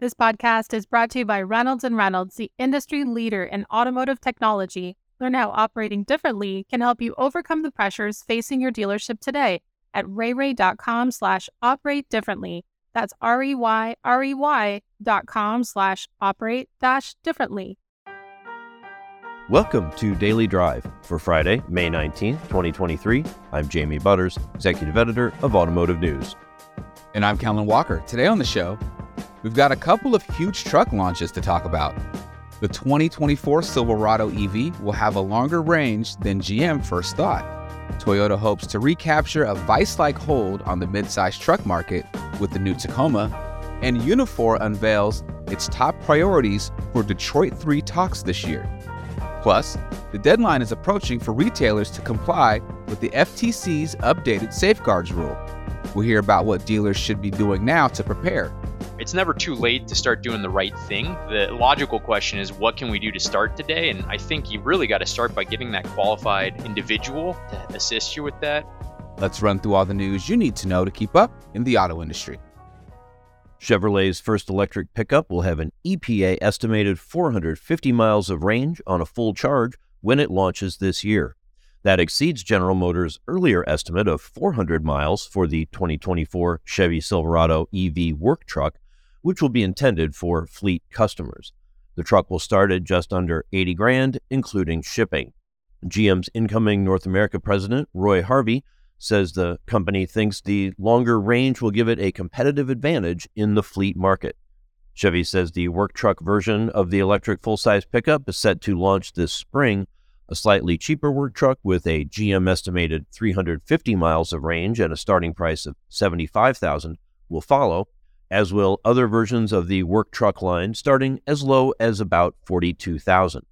This podcast is brought to you by Reynolds and Reynolds, the industry leader in automotive technology. Learn how operating differently can help you overcome the pressures facing your dealership today at rayrey.com slash operate differently. That's R-E-Y-R-E-Y dot com slash operate dash differently. Welcome to Daily Drive for Friday, May 19th, 2023. I'm Jamie Butters, Executive Editor of Automotive News. And I'm Kellen Walker. Today on the show, we've got a couple of huge truck launches to talk about. The 2024 Silverado EV will have a longer range than GM first thought. Toyota hopes to recapture a vice like hold on the midsize truck market with the new Tacoma, and Unifor unveils its top priorities for Detroit 3 talks this year. Plus, the deadline is approaching for retailers to comply with the FTC's updated safeguards rule. We'll hear about what dealers should be doing now to prepare it's never too late to start doing the right thing. The logical question is, what can we do to start today? And I think you really got to start by getting that qualified individual to assist you with that. Let's run through all the news you need to know to keep up in the auto industry. Chevrolet's first electric pickup will have an EPA estimated 450 miles of range on a full charge when it launches this year. That exceeds General Motors' earlier estimate of 400 miles for the 2024 Chevy Silverado EV work truck which will be intended for fleet customers. The truck will start at just under 80 grand, including shipping. GM's incoming North America president, Roy Harvey, says the company thinks the longer range will give it a competitive advantage in the fleet market. Chevy says the work truck version of the electric full size pickup is set to launch this spring. A slightly cheaper work truck with a GM estimated 350 miles of range and a starting price of 75,000 will follow, as will other versions of the work truck line starting as low as about 42,000.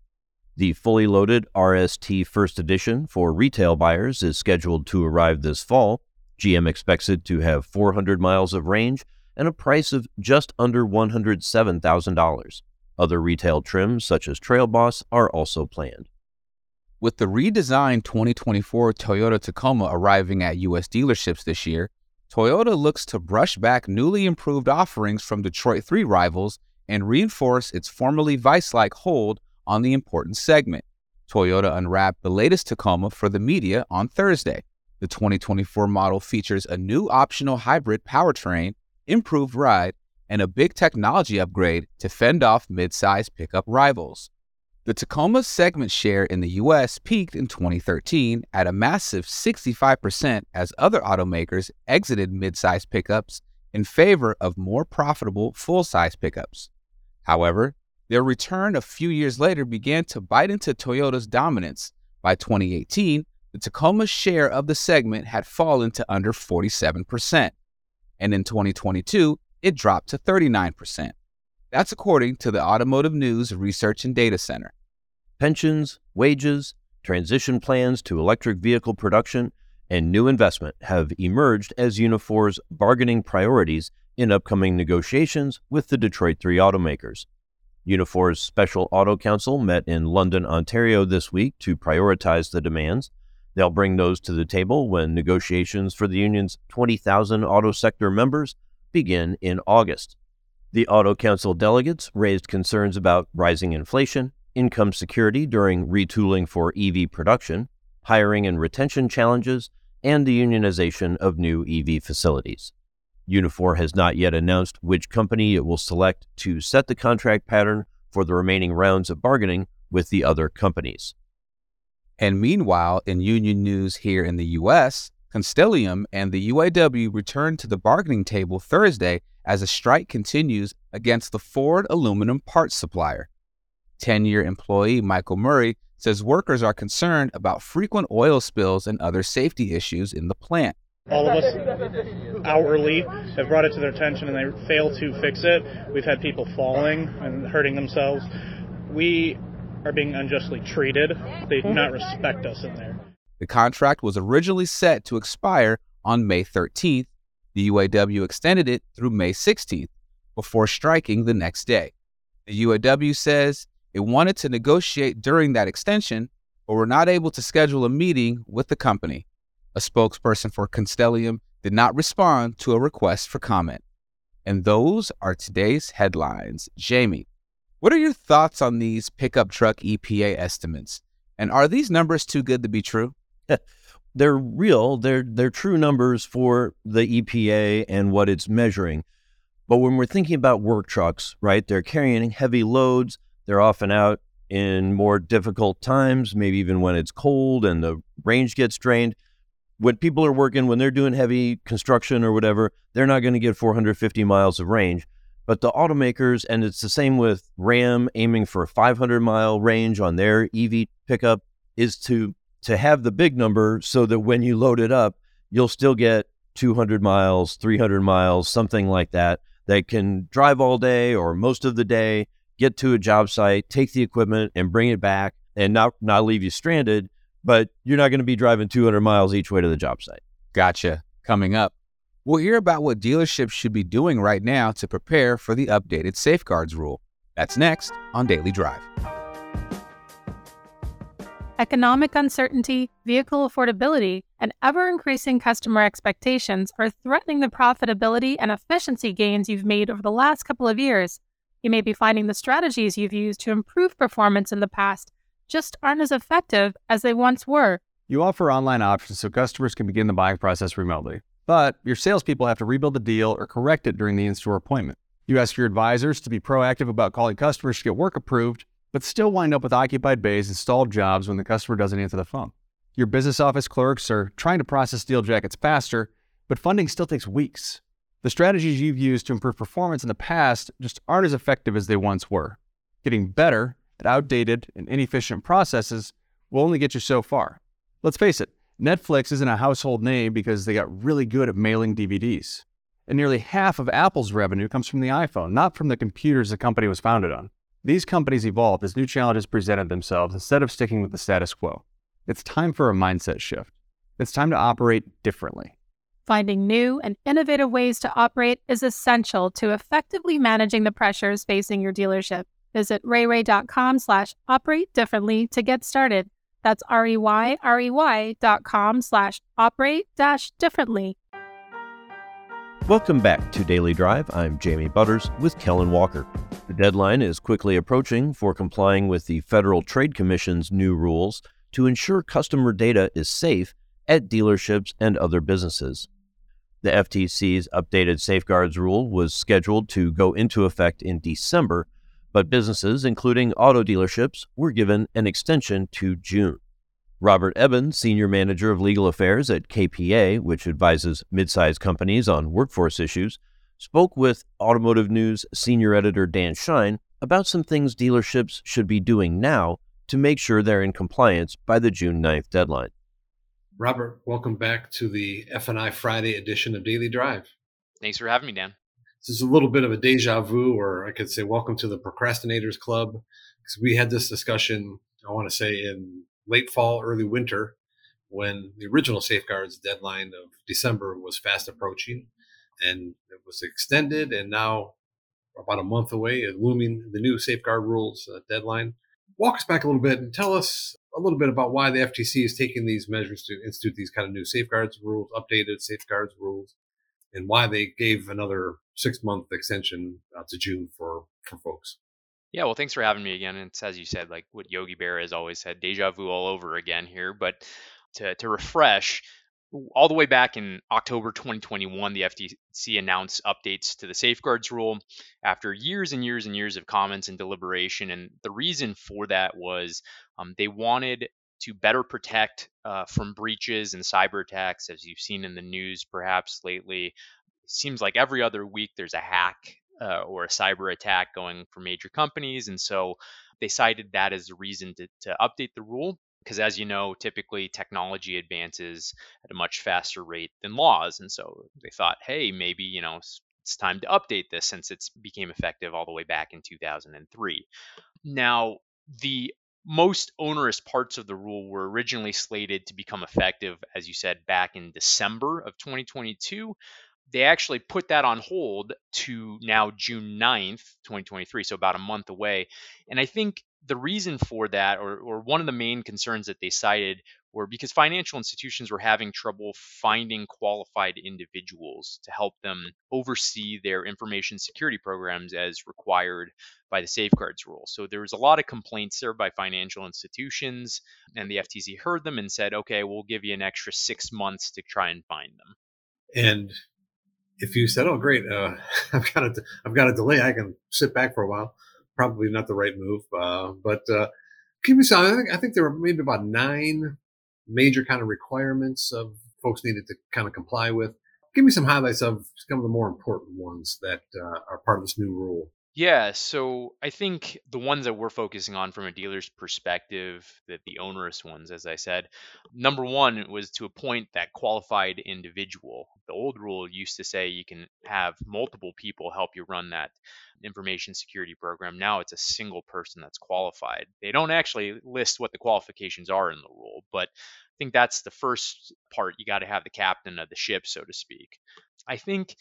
The fully loaded RST First Edition for retail buyers is scheduled to arrive this fall. GM expects it to have 400 miles of range and a price of just under $107,000. Other retail trims, such as Trail Boss, are also planned. With the redesigned 2024 Toyota Tacoma arriving at U.S. dealerships this year, Toyota looks to brush back newly improved offerings from Detroit 3 rivals and reinforce its formerly vice like hold on the important segment. Toyota unwrapped the latest Tacoma for the media on Thursday. The 2024 model features a new optional hybrid powertrain, improved ride, and a big technology upgrade to fend off midsize pickup rivals. The Tacoma segment share in the US peaked in 2013 at a massive 65% as other automakers exited midsize pickups in favor of more profitable full size pickups. However, their return a few years later began to bite into Toyota's dominance. By 2018, the Tacoma's share of the segment had fallen to under 47%, and in 2022, it dropped to 39%. That's according to the Automotive News Research and Data Center. Pensions, wages, transition plans to electric vehicle production, and new investment have emerged as Unifor's bargaining priorities in upcoming negotiations with the Detroit 3 automakers. Unifor's Special Auto Council met in London, Ontario this week to prioritize the demands. They'll bring those to the table when negotiations for the union's 20,000 auto sector members begin in August. The Auto Council delegates raised concerns about rising inflation, income security during retooling for EV production, hiring and retention challenges, and the unionization of new EV facilities. Unifor has not yet announced which company it will select to set the contract pattern for the remaining rounds of bargaining with the other companies. And meanwhile, in union news here in the U.S., Constellium and the UAW returned to the bargaining table Thursday as a strike continues against the Ford aluminum parts supplier. 10 year employee Michael Murray says workers are concerned about frequent oil spills and other safety issues in the plant. All of us hourly have brought it to their attention and they fail to fix it. We've had people falling and hurting themselves. We are being unjustly treated. They do not respect us in there. The contract was originally set to expire on May 13th. The UAW extended it through May 16th before striking the next day. The UAW says it wanted to negotiate during that extension, but were not able to schedule a meeting with the company. A spokesperson for Constellium did not respond to a request for comment. And those are today's headlines. Jamie, what are your thoughts on these pickup truck EPA estimates? And are these numbers too good to be true? they're real. They're they're true numbers for the EPA and what it's measuring. But when we're thinking about work trucks, right? They're carrying heavy loads. They're often out in more difficult times, maybe even when it's cold and the range gets drained. When people are working, when they're doing heavy construction or whatever, they're not going to get 450 miles of range. But the automakers, and it's the same with Ram aiming for a 500 mile range on their EV pickup, is to to have the big number so that when you load it up, you'll still get 200 miles, 300 miles, something like that, that can drive all day or most of the day, get to a job site, take the equipment and bring it back and not, not leave you stranded, but you're not going to be driving 200 miles each way to the job site. Gotcha. Coming up, we'll hear about what dealerships should be doing right now to prepare for the updated safeguards rule. That's next on Daily Drive. Economic uncertainty, vehicle affordability, and ever increasing customer expectations are threatening the profitability and efficiency gains you've made over the last couple of years. You may be finding the strategies you've used to improve performance in the past just aren't as effective as they once were. You offer online options so customers can begin the buying process remotely, but your salespeople have to rebuild the deal or correct it during the in store appointment. You ask your advisors to be proactive about calling customers to get work approved, but still wind up with occupied bays and stalled jobs when the customer doesn't answer the phone. Your business office clerks are trying to process deal jackets faster, but funding still takes weeks. The strategies you've used to improve performance in the past just aren't as effective as they once were. Getting better at outdated and inefficient processes will only get you so far. Let's face it, Netflix isn't a household name because they got really good at mailing DVDs. And nearly half of Apple's revenue comes from the iPhone, not from the computers the company was founded on. These companies evolved as new challenges presented themselves instead of sticking with the status quo. It's time for a mindset shift. It's time to operate differently. Finding new and innovative ways to operate is essential to effectively managing the pressures facing your dealership. Visit rayrey.com slash operate differently to get started. That's R-E-Y-R-E-Y dot com slash operate dash differently. Welcome back to Daily Drive. I'm Jamie Butters with Kellen Walker. The deadline is quickly approaching for complying with the Federal Trade Commission's new rules to ensure customer data is safe at dealerships and other businesses. The FTC's updated safeguards rule was scheduled to go into effect in December, but businesses, including auto dealerships, were given an extension to June. Robert Eben, Senior Manager of Legal Affairs at KPA, which advises midsize companies on workforce issues, spoke with Automotive News Senior Editor Dan Shine about some things dealerships should be doing now to make sure they're in compliance by the June 9th deadline. Robert, welcome back to the F&I Friday edition of Daily Drive. Thanks for having me, Dan. This is a little bit of a deja vu, or I could say welcome to the Procrastinators Club, because we had this discussion, I want to say, in late fall, early winter, when the original safeguards deadline of December was fast approaching, and it was extended, and now about a month away, looming the new safeguard rules uh, deadline. Walk us back a little bit and tell us a little bit about why the FTC is taking these measures to institute these kind of new safeguards rules, updated safeguards rules, and why they gave another six month extension uh, to June for for folks. Yeah, well, thanks for having me again. It's as you said, like what Yogi Berra has always said, deja vu all over again here. But to, to refresh, all the way back in October 2021, the FTC announced updates to the safeguards rule after years and years and years of comments and deliberation. And the reason for that was um, they wanted to better protect uh, from breaches and cyber attacks, as you've seen in the news perhaps lately. Seems like every other week there's a hack uh, or a cyber attack going for major companies. And so they cited that as a reason to, to update the rule. Because as you know, typically technology advances at a much faster rate than laws. And so they thought, hey, maybe, you know, it's time to update this since it became effective all the way back in 2003. Now, the most onerous parts of the rule were originally slated to become effective, as you said, back in December of 2022 they actually put that on hold to now June 9th, 2023, so about a month away. And I think the reason for that, or, or one of the main concerns that they cited, were because financial institutions were having trouble finding qualified individuals to help them oversee their information security programs as required by the safeguards rule. So there was a lot of complaints there by financial institutions, and the FTC heard them and said, okay, we'll give you an extra six months to try and find them. And if you said, "Oh, great, uh, I've got a, I've got a delay, I can sit back for a while," probably not the right move. Uh, but uh, give me some. I think, I think there were maybe about nine major kind of requirements of folks needed to kind of comply with. Give me some highlights of some of the more important ones that uh, are part of this new rule. Yeah, so I think the ones that we're focusing on from a dealer's perspective, that the onerous ones, as I said, number one was to appoint that qualified individual. The old rule used to say you can have multiple people help you run that information security program. Now it's a single person that's qualified. They don't actually list what the qualifications are in the rule, but I think that's the first part. You got to have the captain of the ship, so to speak. I think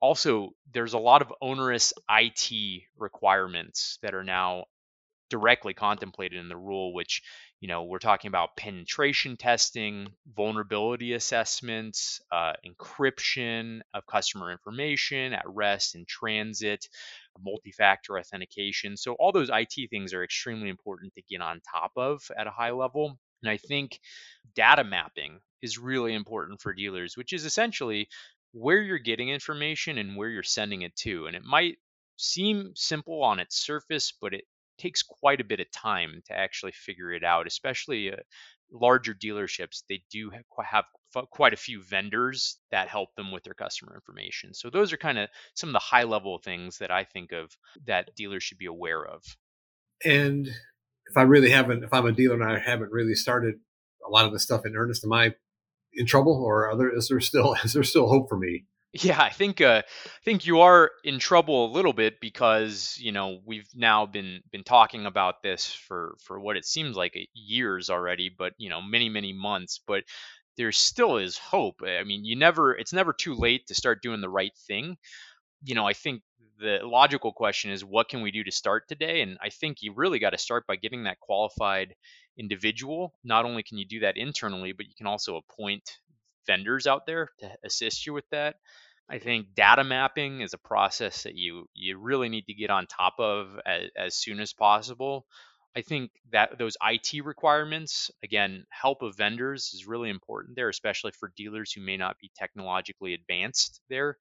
also there's a lot of onerous IT requirements that are now directly contemplated in the rule, which you know we're talking about penetration testing, vulnerability assessments, uh, encryption of customer information at rest and transit, multi-factor authentication. So all those IT things are extremely important to get on top of at a high level. And I think data mapping is really important for dealers, which is essentially where you're getting information and where you're sending it to. And it might seem simple on its surface, but it takes quite a bit of time to actually figure it out, especially uh, larger dealerships. They do have quite a few vendors that help them with their customer information. So those are kind of some of the high level things that I think of that dealers should be aware of. And if I really haven't, if I'm a dealer and I haven't really started a lot of the stuff in earnest, am I in trouble, or other, is there still is there still hope for me? Yeah, I think uh, I think you are in trouble a little bit because you know we've now been been talking about this for for what it seems like years already, but you know many many months. But there still is hope. I mean, you never it's never too late to start doing the right thing. You know, I think the logical question is what can we do to start today? And I think you really got to start by getting that qualified individual. Not only can you do that internally, but you can also appoint vendors out there to assist you with that. I think data mapping is a process that you you really need to get on top of as, as soon as possible. I think that those IT requirements, again, help of vendors is really important there, especially for dealers who may not be technologically advanced there.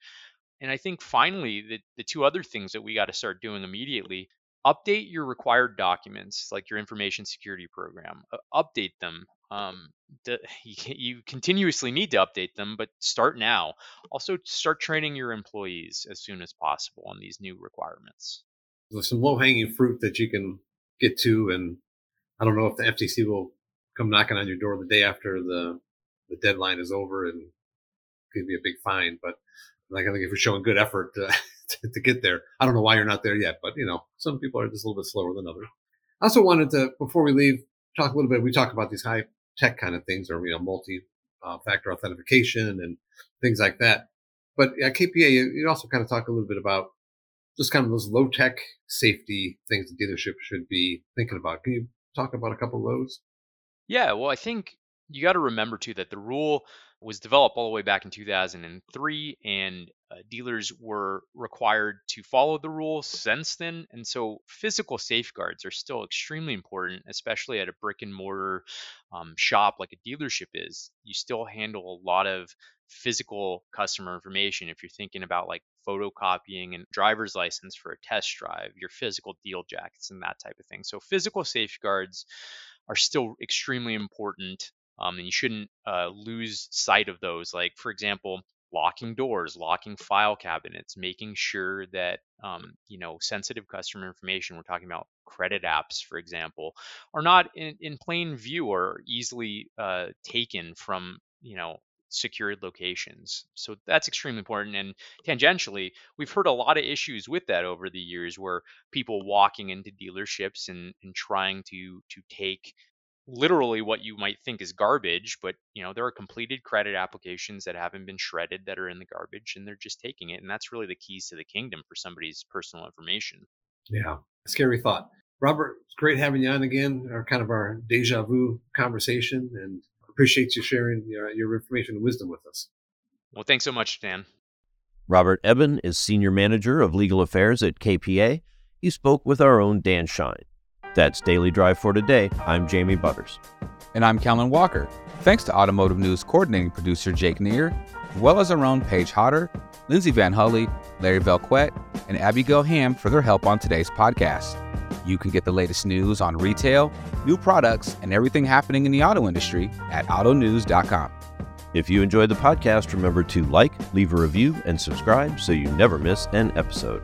And I think finally, the, the two other things that we got to start doing immediately update your required documents like your information security program uh, update them um, the, you, you continuously need to update them but start now. Also start training your employees as soon as possible on these new requirements. There's some low-hanging fruit that you can get to and i don't know if the ftc will come knocking on your door the day after the the deadline is over and give you a big fine but like i think if you're showing good effort uh, to, to, get there. I don't know why you're not there yet, but you know, some people are just a little bit slower than others. I also wanted to, before we leave, talk a little bit. We talk about these high tech kind of things, or you know, multi uh, factor authentication and things like that. But at KPA, you, you also kind of talk a little bit about just kind of those low tech safety things the dealership should be thinking about. Can you talk about a couple of those? Yeah, well, I think you got to remember too that the rule was developed all the way back in 2003 and uh, dealers were required to follow the rules since then and so physical safeguards are still extremely important especially at a brick and mortar um, shop like a dealership is. You still handle a lot of physical customer information. If you're thinking about like photocopying and driver's license for a test drive your physical deal jackets and that type of thing. So physical safeguards are still extremely important um, and you shouldn't uh, lose sight of those. Like, for example, locking doors, locking file cabinets, making sure that um, you know sensitive customer information. We're talking about credit apps, for example, are not in, in plain view or easily uh, taken from you know secured locations. So that's extremely important. And tangentially, we've heard a lot of issues with that over the years where people walking into dealerships and, and trying to to take literally what you might think is garbage, but you know, there are completed credit applications that haven't been shredded that are in the garbage and they're just taking it. And that's really the keys to the kingdom for somebody's personal information. Yeah. Scary thought. Robert, it's great having you on again, our kind of our deja vu conversation and appreciate you sharing uh, your information and wisdom with us. Well, thanks so much, Dan. Robert Eben is Senior Manager of Legal Affairs at KPA. He spoke with our own Dan Shine. That's Daily Drive for today. I'm Jamie Butters. And I'm Kellen Walker. Thanks to Automotive News coordinating producer Jake Neer, as well as our own Paige Hodder, Lindsay VanHulle, Larry Vellequette, and Abigail Ham for their help on today's podcast. You can get the latest news on retail, new products, and everything happening in the auto industry at autonews.com. If you enjoyed the podcast, remember to like, leave a review, and subscribe so you never miss an episode.